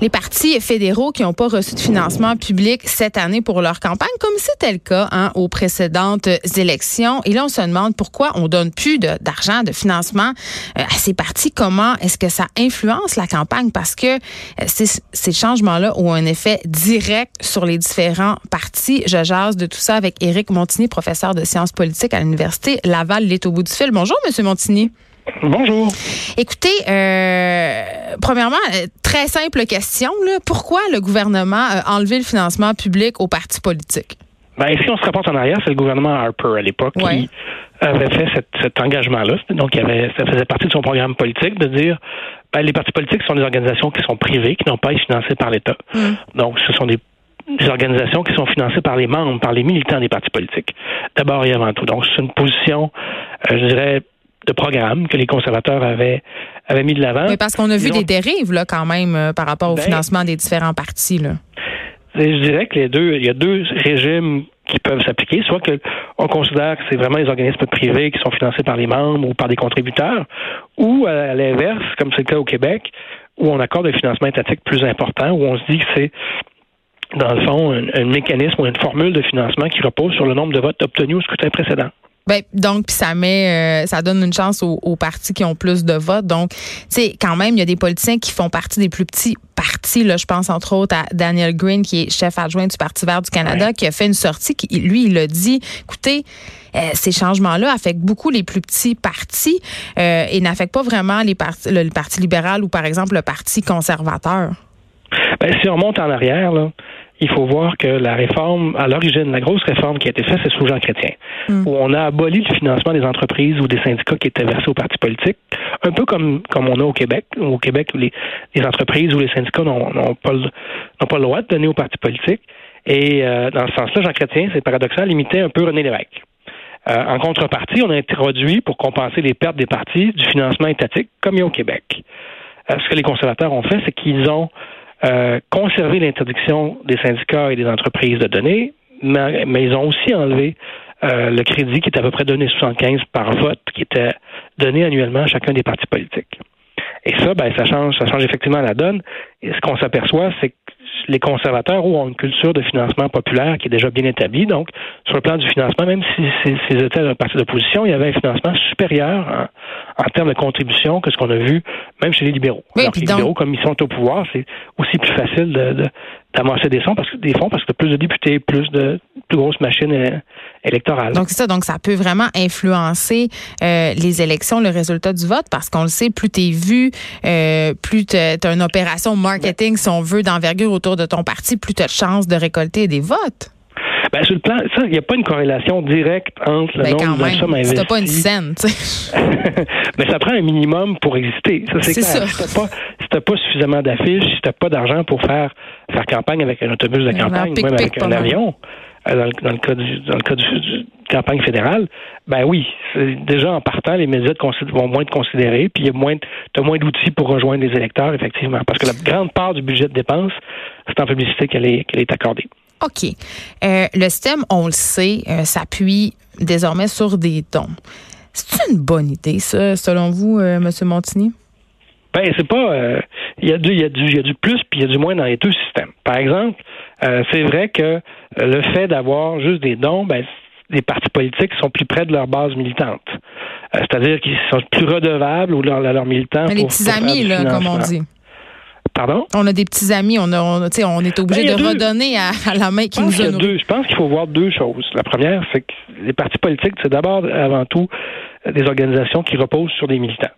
Les partis fédéraux qui n'ont pas reçu de financement public cette année pour leur campagne, comme c'était le cas hein, aux précédentes élections. Et là, on se demande pourquoi on donne plus d'argent, de, financement euh, à ces partis. Comment est-ce que ça influence la campagne? Parce que euh, ces changements-là ont un effet direct sur les différents partis. Je jase de tout ça avec Éric Montigny, professeur de sciences politiques à l'Université Laval. Il est au bout du fil. Bonjour, Monsieur Montigny. Bonjour. Écoutez, euh, premièrement, euh, très simple question. Là. Pourquoi le gouvernement a enlevé le financement public aux partis politiques? Ben, si on se rapporte en arrière, c'est le gouvernement Harper à l'époque qui avait fait cet, engagement-là. Donc, il avait, ça faisait partie de son programme politique de dire ben, les partis politiques sont des organisations qui sont privées, qui n'ont pas été financées par l'État. Hmm. Donc, ce sont des, organisations qui sont financées par les membres, par les militants des partis politiques, d'abord et avant tout. Donc, c'est une position, euh, je dirais, de programme que les conservateurs avaient, avaient mis de l'avant. Mais parce qu'on a vu des dérives là, quand même euh, par rapport au ben, financement des différents partis. Là. Je dirais que les deux, il y a deux régimes qui peuvent s'appliquer, soit que on considère que c'est vraiment les organismes privés qui sont financés par les membres ou par des contributeurs, ou à l'inverse, comme c'est le cas au Québec, où on accorde un financement étatique plus important, où on se dit que c'est dans le fond un, un mécanisme ou une formule de financement qui repose sur le nombre de votes obtenus au scrutin précédent. Ben, donc, puis ça met, euh, ça donne une chance aux, partis qui ont plus de votes. Donc, tu sais, quand même, il y a des politiciens qui font partie des plus petits partis. Là, je pense entre autres à Daniel Green, qui est chef adjoint du Parti vert du Canada, qui a fait une sortie. Qui, lui, il a dit, écoutez, euh, ces changements-là affectent beaucoup les plus petits partis euh, et n'affectent pas vraiment les partis, le, Parti libéral ou, par exemple, le Parti conservateur. Ben, si on remonte en arrière, là, il faut voir que la réforme, à l'origine, la grosse réforme qui a été faite, c'est sous Jean Chrétien, hmm. où on a aboli le financement des entreprises ou des syndicats qui étaient versés aux partis politiques, un peu comme, comme on a au Québec. Au Québec, les, les entreprises ou les syndicats n'ont pas, le, pas le droit de donner aux partis politiques. Et euh, dans ce sens-là, Jean Chrétien, c'est paradoxal, imitait un peu René Lévesque. Euh, en contrepartie, on a introduit, pour compenser les pertes des partis, du financement étatique, comme il y a au Québec. Euh, ce que les conservateurs ont fait, c'est qu'ils ont euh, conserver l'interdiction des syndicats et des entreprises de donner, mais, ils ont aussi enlevé euh, le crédit qui est à peu près donné 75 par vote, qui était donné annuellement à chacun des partis politiques. Et ça, ben, ça change, ça change effectivement la donne. Et ce qu'on s'aperçoit, c'est que les conservateurs ont une culture de financement populaire qui est déjà bien établie. Donc, sur le plan du financement, même si ces étaient un parti d'opposition, il y avait un financement supérieur en, termes de contribution que ce qu'on a vu même chez les libéraux. Alors les libéraux, comme ils sont au pouvoir, c'est aussi plus facile de, d'amasser des fonds parce que des fonds parce que plus de députés, plus de plus grosses machines euh, électorales. Donc c'est ça, donc ça peut vraiment influencer euh, les élections, le résultat du vote, parce qu'on le sait, plus tu es vu, euh, plus tu as une opération marketing, si on veut, d'envergure autour de ton parti, plus tu as de chances de récolter des votes. Ben, sur le plan, ça, il n'y a pas une corrélation directe entre le ben, nombre de sommes investies. pas une scène, tu sais. Mais ça prend un minimum pour exister. Ça, c'est clair. Si t'as pas, pas suffisamment d'affiches, si t'as pas d'argent pour faire, faire campagne avec un autobus de campagne, ou même avec un avion, dans le, dans le, cas du dans le cas du, campagne fédérale, ben oui, déjà en partant, les médias vont moins te considérer, puis il y a moins, as moins d'outils pour rejoindre les électeurs, effectivement, parce que la grande part du budget de dépenses, c'est en publicité qu'elle est, qu'elle est accordée. OK. Euh, le système, on le sait, euh, s'appuie désormais sur des dons. C'est une bonne idée, ça, selon vous, euh, M. Montigny? Ben, c'est pas. Il y, a du, y, a du, y a du plus puis il y a du moins dans les deux systèmes. Par exemple, c'est vrai que le fait d'avoir juste des dons, ben, les partis politiques sont plus près de leur base militante. C'est-à-dire qu'ils sont plus redevables ou leurs leur militants. Mais les petits amis, là, comme on dit. On a des petits amis, on, on, on est obligé ben, de redonner à, la main qui nous a Je pense qu'il faut voir deux choses. La première, c'est que les partis politiques, c'est d'abord, avant tout, des organisations qui reposent sur des militants.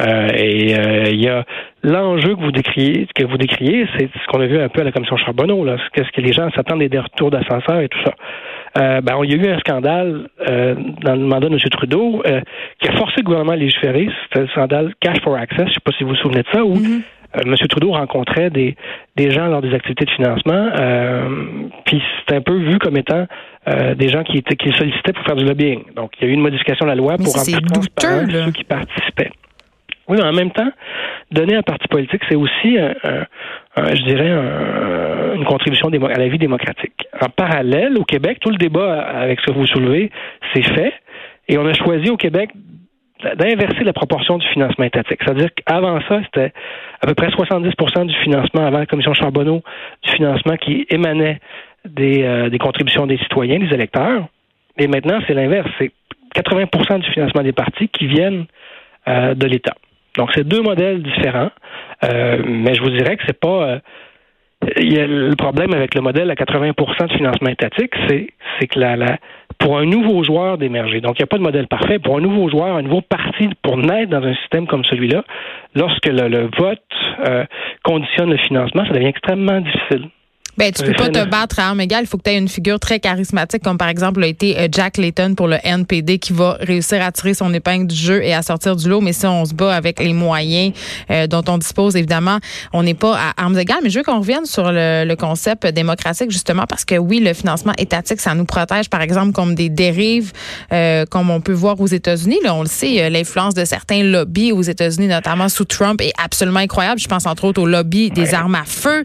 Euh, et euh, il y a l'enjeu que vous décriez, que vous décriez, c'est ce qu'on a vu un peu à la commission Charbonneau, là, qu'est-ce que les gens s'attendent des retours d'ascenseur et tout ça. Euh, ben, il y a eu un scandale dans le mandat de M. Trudeau qui a forcé le gouvernement à légiférer. C'était le scandale Cash for Access. Je ne sais pas si vous vous souvenez de ça, où mm-hmm. M. Trudeau rencontrait des, des gens lors des activités de financement, puis c'est un peu vu comme étant des gens qui, étaient, qui sollicitaient pour faire du lobbying. Donc, il y a eu une modification de la loi pour rendre plus transparent ceux qui participaient. Oui, mais en même temps, donner un parti politique, c'est aussi, je dirais, une contribution à la vie démocratique. En parallèle, au Québec, tout le débat avec ce que vous soulevez, c'est fait, et on a choisi au Québec d'inverser la proportion du financement étatique. C'est-à-dire qu'avant ça, c'était à peu près 70% du financement avant la commission Charbonneau, du financement qui émanait des, euh, des contributions des citoyens, des électeurs. Et maintenant, c'est l'inverse. C'est 80% du financement des partis qui viennent euh, de l'État. Donc, c'est deux modèles différents, euh, mais je vous dirais que c'est pas. Euh, il y a le problème avec le modèle à 80% de financement étatique, c'est, que la, la, pour un nouveau joueur d'émerger, donc il n'y a pas de modèle parfait, pour un nouveau joueur, un nouveau parti, pour naître dans un système comme celui-là, lorsque le, le vote euh, conditionne le financement, ça devient extrêmement difficile. Ben, tu peux pas te battre à armes égales. Il faut que tu aies une figure très charismatique, comme par exemple a été euh, Jack Layton pour le NPD, qui va réussir à tirer son épingle du jeu et à sortir du lot. Mais si on se bat avec les moyens euh, dont on dispose, évidemment, on n'est pas à armes égales. Mais je veux qu'on revienne sur le, le, concept démocratique, justement, parce que oui, le financement étatique, ça nous protège, par exemple, comme des dérives, euh, comme on peut voir aux États-Unis. Là, on le sait, l'influence de certains lobbies aux États-Unis, notamment sous Trump, est absolument incroyable. Je pense entre autres au lobby des armes à feu.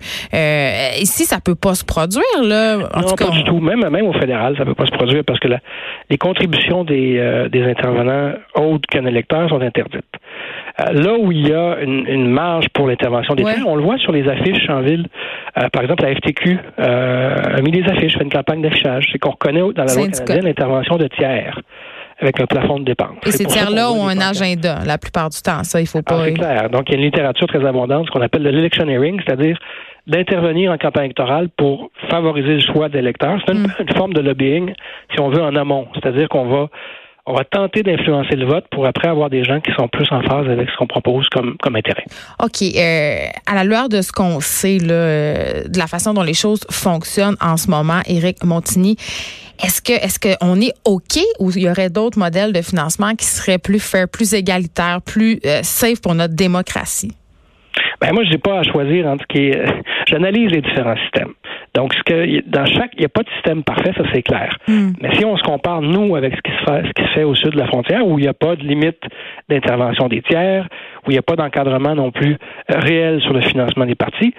ici, ça peut pas se produire, là. non, pas du tout. Même, même au fédéral, ça peut pas se produire parce que les contributions des, euh, des intervenants autres qu'un électeur sont interdites. Euh, là où il y a une, marge pour l'intervention des tiers, on le voit sur les affiches en ville. Euh, par exemple, la FTQ a mis des affiches, fait une campagne d'affichage. C'est qu'on reconnaît dans la loi canadienne l'intervention de tiers avec un plafond de dépenses. Et ces tiers-là ont un agenda la plupart du temps. Ça, il faut ah, pas. c'est clair. Donc, il y a une littérature très abondante, ce qu'on appelle le electioneering, c'est-à-dire d'intervenir en campagne électorale pour favoriser le choix des électeurs. C'est une, mm. forme de lobbying, si on veut, en amont. C'est-à-dire qu'on va on va tenter d'influencer le vote pour après avoir des gens qui sont plus en phase avec ce qu'on propose comme, comme intérêt. OK. Euh, à la lueur de ce qu'on sait, là, euh, de la façon dont les choses fonctionnent en ce moment, Éric Montigny, est-ce que est-ce qu'on est OK ou il y aurait d'autres modèles de financement qui seraient plus fair, plus égalitaires, plus euh, safe pour notre démocratie? Ben moi, je n'ai pas à choisir entre ce qui est. J'analyse les différents systèmes. Donc, ce que dans chaque, il n'y a pas de système parfait, ça c'est clair. Hmm. Mais si on se compare nous avec ce qui se fait, ce qui se fait au sud de la frontière, où il n'y a pas de limite d'intervention des tiers, où il n'y a pas d'encadrement non plus réel sur le financement des partis,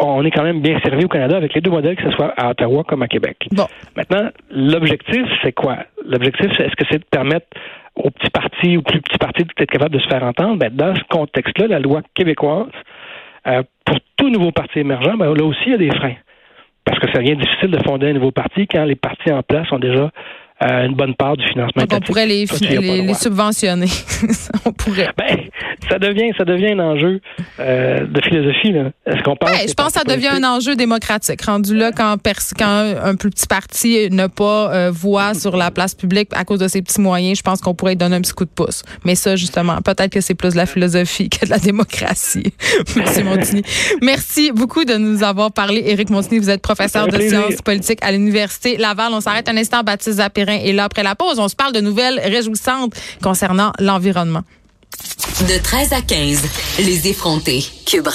on est quand même bien servi au Canada avec les deux modèles, que ce soit à Ottawa comme à Québec. Bon. Maintenant, l'objectif, c'est quoi? L'objectif, est-ce que c'est de permettre aux petits partis ou plus petits partis d'être capables de se faire entendre? Ben, dans ce contexte-là, la loi québécoise euh, pour tout nouveau parti émergent, ben, là aussi, il y a des freins. Parce que ça devient difficile de fonder un nouveau parti quand les partis en place ont déjà euh, une bonne part du financement. Donc on pourrait les, les, subventionner. on pourrait. Ben, ça devient, ça devient un enjeu euh, de philosophie. Est-ce qu'on pense Je pense que ça devient un enjeu démocratique. Rendu là, quand, quand un plus petit parti n'a pas euh, voix sur la place publique à cause de ses petits moyens, je pense qu'on pourrait donner un petit coup de pouce. Mais ça, justement, peut-être que c'est plus de la philosophie que de la démocratie. Merci, Montigny. Merci beaucoup de nous avoir parlé. Éric Montigny, vous êtes professeur de sciences politiques à l'Université Laval. On s'arrête un instant, Baptiste Et là, après la pause, on se parle de nouvelles réjouissantes concernant l'environnement. De 13 à 15, les effrontés. Cube